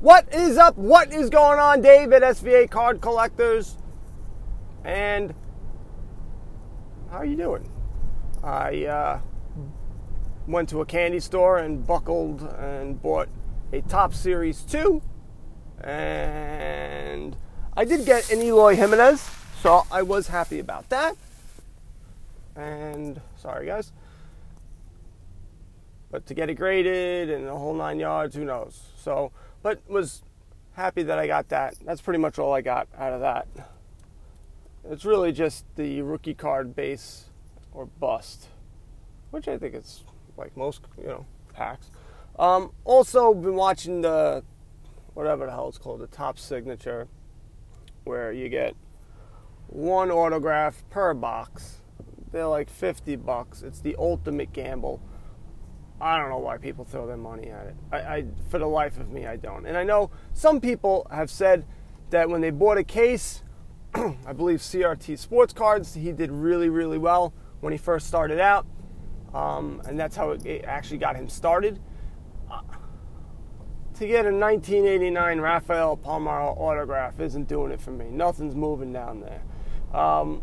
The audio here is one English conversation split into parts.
What is up? What is going on, Dave at SVA Card Collectors? And how are you doing? I uh, went to a candy store and buckled and bought a Topps Series 2. And I did get an Eloy Jimenez, so I was happy about that. And sorry, guys. But to get it graded and the whole nine yards, who knows? So, but was happy that I got that. That's pretty much all I got out of that. It's really just the rookie card base or bust, which I think it's like most, you know, packs. Um, also, been watching the whatever the hell it's called, the Topps signature, where you get one autograph per box. They're like 50 bucks. It's the ultimate gamble. I don't know why people throw their money at it. I, I, for the life of me, I don't. And I know some people have said that when they bought a case, I believe CRT Sports Cards, he did really, really well when he first started out, um, and that's how it, it, actually got him started. Uh, to get a 1989 Rafael Palmeiro autograph isn't doing it for me. Nothing's moving down there. Um,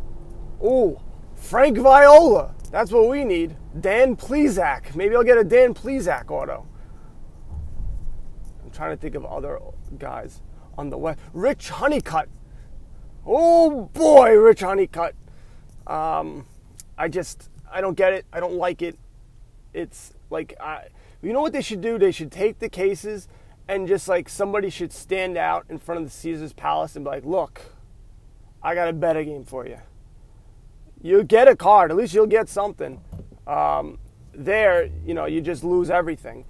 ooh, Frank Viola. That's what we need. Dan Plesac. Maybe I'll get a Dan Plesac auto. I'm trying to think of other guys on the west. Rich Honeycutt. Oh boy, Rich Honeycutt. Um, I just I don't get it. I don't like it. It's like I, you know what they should do? They should take the cases and just like somebody should stand out in front of the Caesar's Palace and be like, "Look, I got a better game for you." You get a card. At least you'll get something. Um, there, you know, you just lose everything.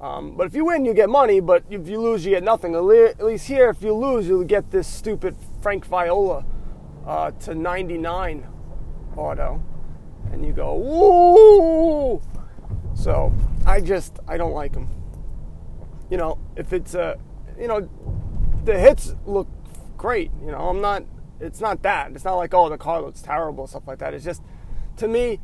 Um, but if you win, you get money. But if you lose, you get nothing. At least here, if you lose, you'll get this stupid Frank Viola uh, to 99 auto, and you go, woo! So I just I don't like them. You know, if it's a, you know, the hits look great. You know, I'm not. It's not that. It's not like oh the car looks terrible stuff like that. It's just to me.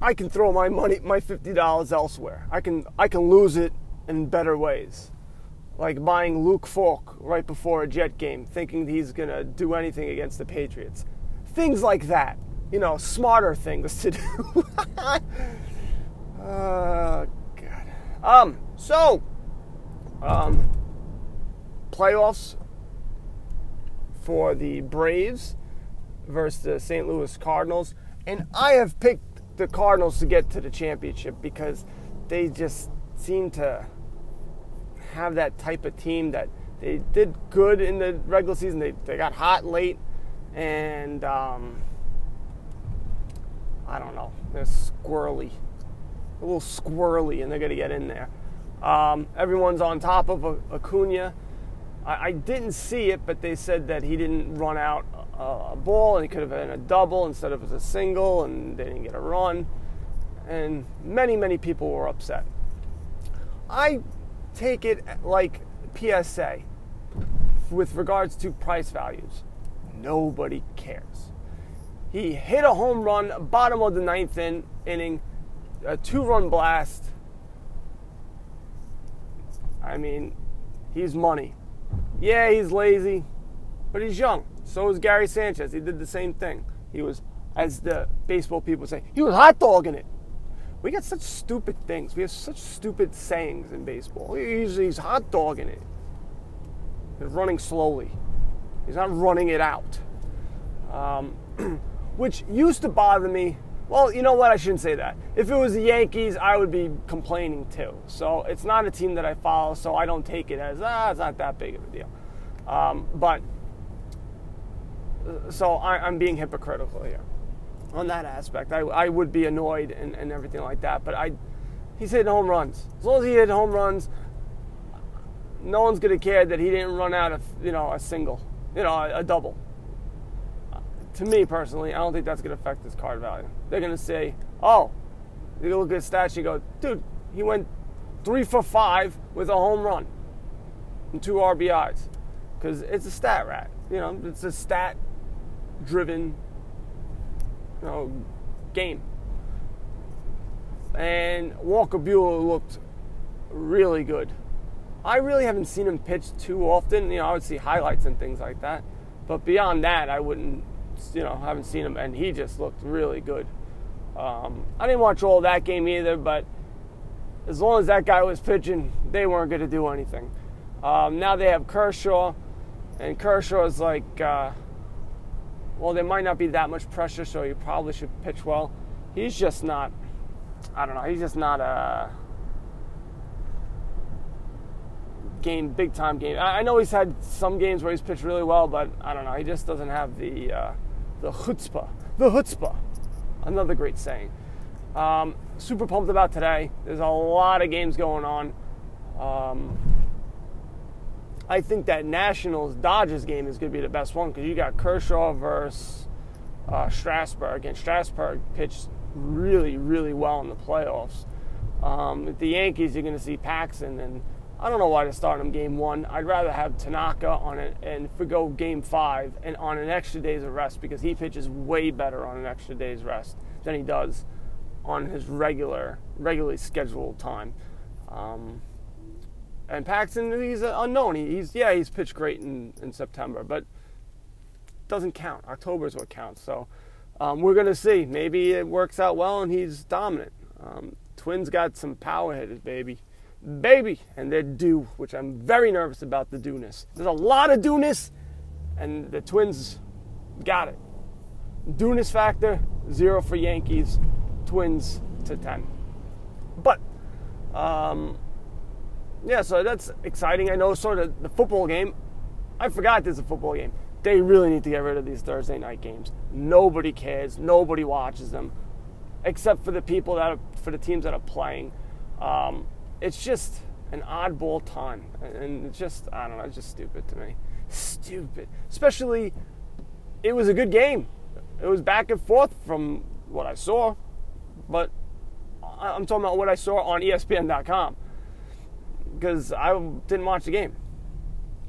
I can throw my money, my fifty dollars elsewhere. I can I can lose it in better ways, like buying Luke Falk right before a Jet game, thinking he's gonna do anything against the Patriots. Things like that, you know, smarter things to do. oh God. Um. So, um, playoffs for the Braves versus the St. Louis Cardinals, and I have picked the Cardinals to get to the championship because they just seem to have that type of team that they did good in the regular season. They, they got hot late, and um, I don't know, they're squirrely, a little squirrely, and they're going to get in there. Um, everyone's on top of Acuna. I, I, didn't see it, but they said that he didn't run out a ball and it could have been a double instead of a single and they didn't get a run. And many, many people were upset. I take it like PSA with regards to price values. Nobody cares. He hit a home run, bottom of the ninth in, inning, a two run blast. I mean, he's money. Yeah, he's lazy, but he's young. So is Gary Sanchez. He did the same thing. He was, as the baseball people say, he was hot dogging it. We got such stupid things. We have such stupid sayings in baseball. He's, he's hot dogging it. He's running slowly. He's not running it out. Um, which used to bother me. Well, you know what? I shouldn't say that. If it was the Yankees, I would be complaining too. So it's not a team that I follow, so I don't take it as, ah, it's not that big of a deal. Um, but so I, am being hypocritical here on that aspect. I, I would be annoyed and, and everything like that, but I he's hitting home runs. As long as he hit home runs, no one's gonna care that he didn't run out of you know a single, you know a, a double. To me personally, I don't think that's gonna affect his card value. They're gonna say, oh, you look at his stats, you go, dude, he went three for five with a home run and two RBIs, because it's a stat rat. You know, it's a stat driven you know, game. And Walker Buehler looked really good. I really haven't seen him pitch too often. You know, I would see highlights and things like that, but beyond that, I wouldn't. You know, haven't seen him, and he just looked really good. Um, I didn't watch all that game either, but as long as that guy was pitching, they weren't going to do anything. Um, now they have Kershaw, and Kershaw is like, uh, well, there might not be that much pressure, so you probably should pitch well. He's just not. I don't know. He's just not a game, big time game. I, know he's had some games where he's pitched really well, but I don't know. He just doesn't have the uh, the chutzpah. The chutzpah. Another great saying. Um, super pumped about today. There's a lot of games going on. Um, I think that Nationals Dodgers game is going to be the best one because you got Kershaw versus uh, Strasburg, and Strasburg pitched really, really well in the playoffs. Um, the Yankees, you're going to see Paxton, and I don't know why to start him game one. I'd rather have Tanaka on it and if we go game five and on an extra day's of rest because he pitches way better on an extra day's rest than he does on his regular, regularly scheduled time. Um, and Paxton, he's unknown. He's yeah, he's pitched great in, in September, but doesn't count. October is what counts. So um, we're gonna see. Maybe it works out well and he's dominant. Um, Twins got some power hitters, baby, baby, and they're due, which I'm very nervous about the dueness. There's a lot of dueness, and the Twins got it. Dueness factor zero for Yankees, Twins to ten. But um, yeah, so that's exciting. I know sort of the football game. I forgot there's a football game. They really need to get rid of these Thursday night games. Nobody cares. Nobody watches them, except for the people that are, for the teams that are playing. Um, it's just an oddball time, and it's just I don't know. It's just stupid to me. Stupid, especially. It was a good game. It was back and forth from what I saw, but I'm talking about what I saw on ESPN.com because I didn't watch the game.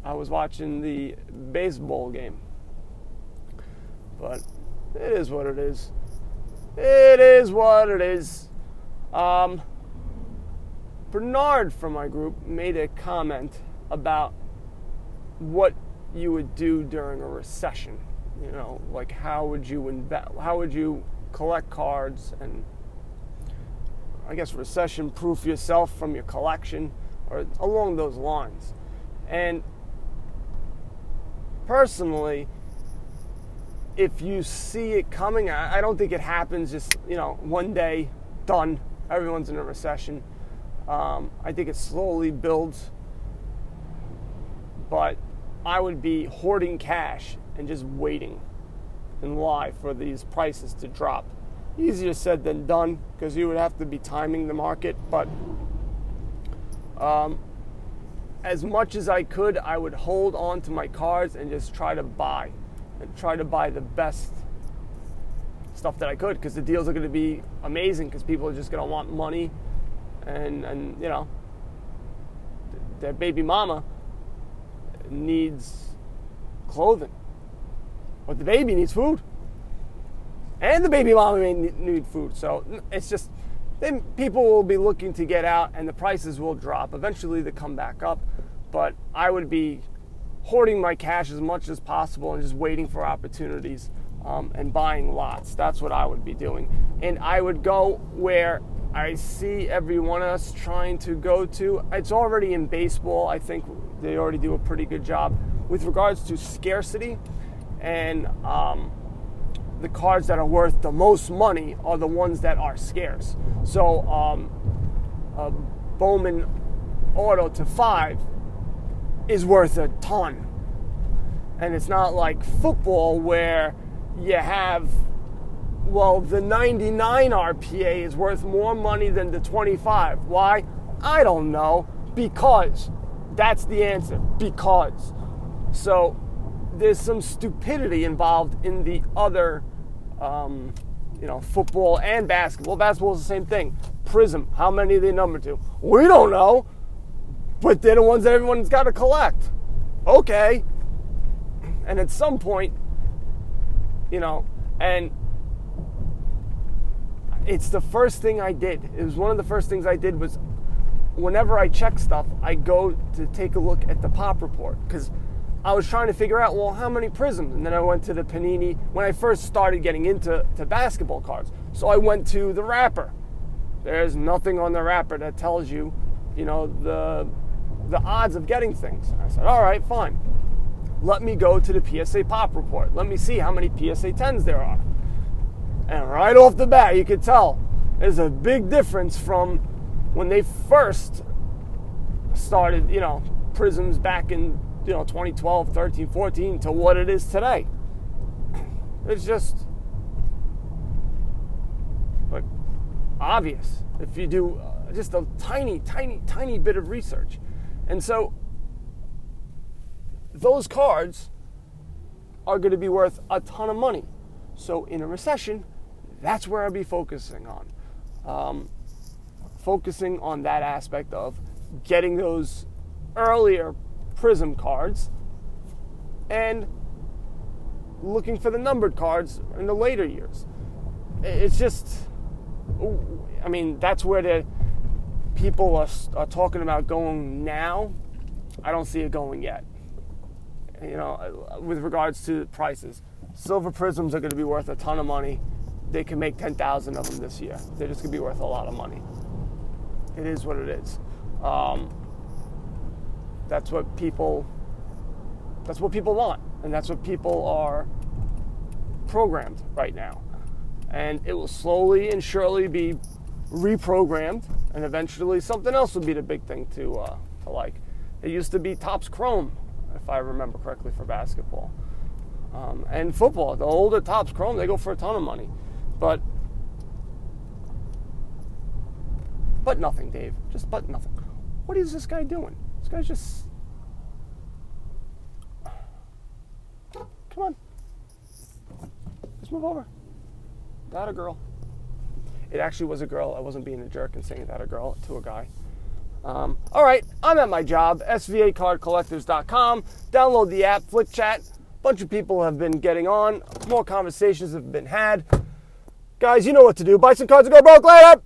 I was watching the baseball game. But it is what it is. It is what it is. Um, Bernard from my group made a comment about what you would do during a recession. You know, like how would you invest? How would you collect cards and I guess recession proof yourself from your collection? or along those lines. And personally, if you see it coming, I don't think it happens just, you know, one day, done, everyone's in a recession. Um, I think it slowly builds, but I would be hoarding cash and just waiting in lie for these prices to drop. Easier said than done because you would have to be timing the market, but um, as much as I could, I would hold on to my cards and just try to buy and try to buy the best stuff that I could because the deals are going to be amazing because people are just going to want money and, and, you know, their baby mama needs clothing, but the baby needs food. And the baby mama may need food. So it's just then people will be looking to get out and the prices will drop. Eventually they come back up, but I would be hoarding my cash as much as possible and just waiting for opportunities um, and buying lots. That's what I would be doing. And I would go where I see every one of us trying to go to. It's already in baseball. I think they already do a pretty good job with regards to scarcity and um, the cards that are worth the most money are the ones that are scarce. So, um, a Bowman auto to five is worth a ton. And it's not like football where you have, well, the 99 RPA is worth more money than the 25. Why? I don't know. Because. That's the answer. Because. So, there's some stupidity involved in the other, um, you know, football and basketball. Basketball is the same thing. Prism, how many are they numbered to? We don't know, but they're the ones that everyone's got to collect. Okay. And at some point, you know, and it's the first thing I did. It was one of the first things I did was whenever I check stuff, I go to take a look at the pop report because I was trying to figure out, well, how many prisms? And then I went to the Panini when I first started getting into to basketball cards. So I went to the wrapper. There's nothing on the wrapper that tells you, you know, the the odds of getting things. I said, all right, fine. Let me go to the PSA pop report. Let me see how many PSA 10s there are. And right off the bat, you could tell there's a big difference from when they first started, you know, prisms back in you know 2012 13 14 to what it is today. It's just like obvious if you do uh, just a tiny tiny tiny bit of research. And so those cards are going to be worth a ton of money. So in a recession that's where i'll be focusing on um, focusing on that aspect of getting those earlier prism cards and looking for the numbered cards in the later years. It's just, I mean, that's where the people are, are talking about going now. I don't see it going yet. You know, with regards to prices, silver prisms are going to be worth a ton of money. They can make 10,000 of them this year. They're just going to be worth a lot of money. It is what it is. Um, that's what people that's what people want and that's what people are programmed right now and it will slowly and surely be reprogrammed and eventually something else will be the big thing to, uh, to like it used to be Topps Chrome if i remember correctly for basketball um, and football the older Topps Chrome they go for a ton of money but but nothing dave just but nothing what is this guy doing this guy's just. Come on. Just move over. That a girl. It actually was a girl. I wasn't being a jerk and saying that a girl to a guy. Um, all right, I'm at my job, svacardcollectors.com. Download the app, Flick Chat. Bunch of people have been getting on. More conversations have been had. Guys, you know what to do. Buy some cards and go broke later.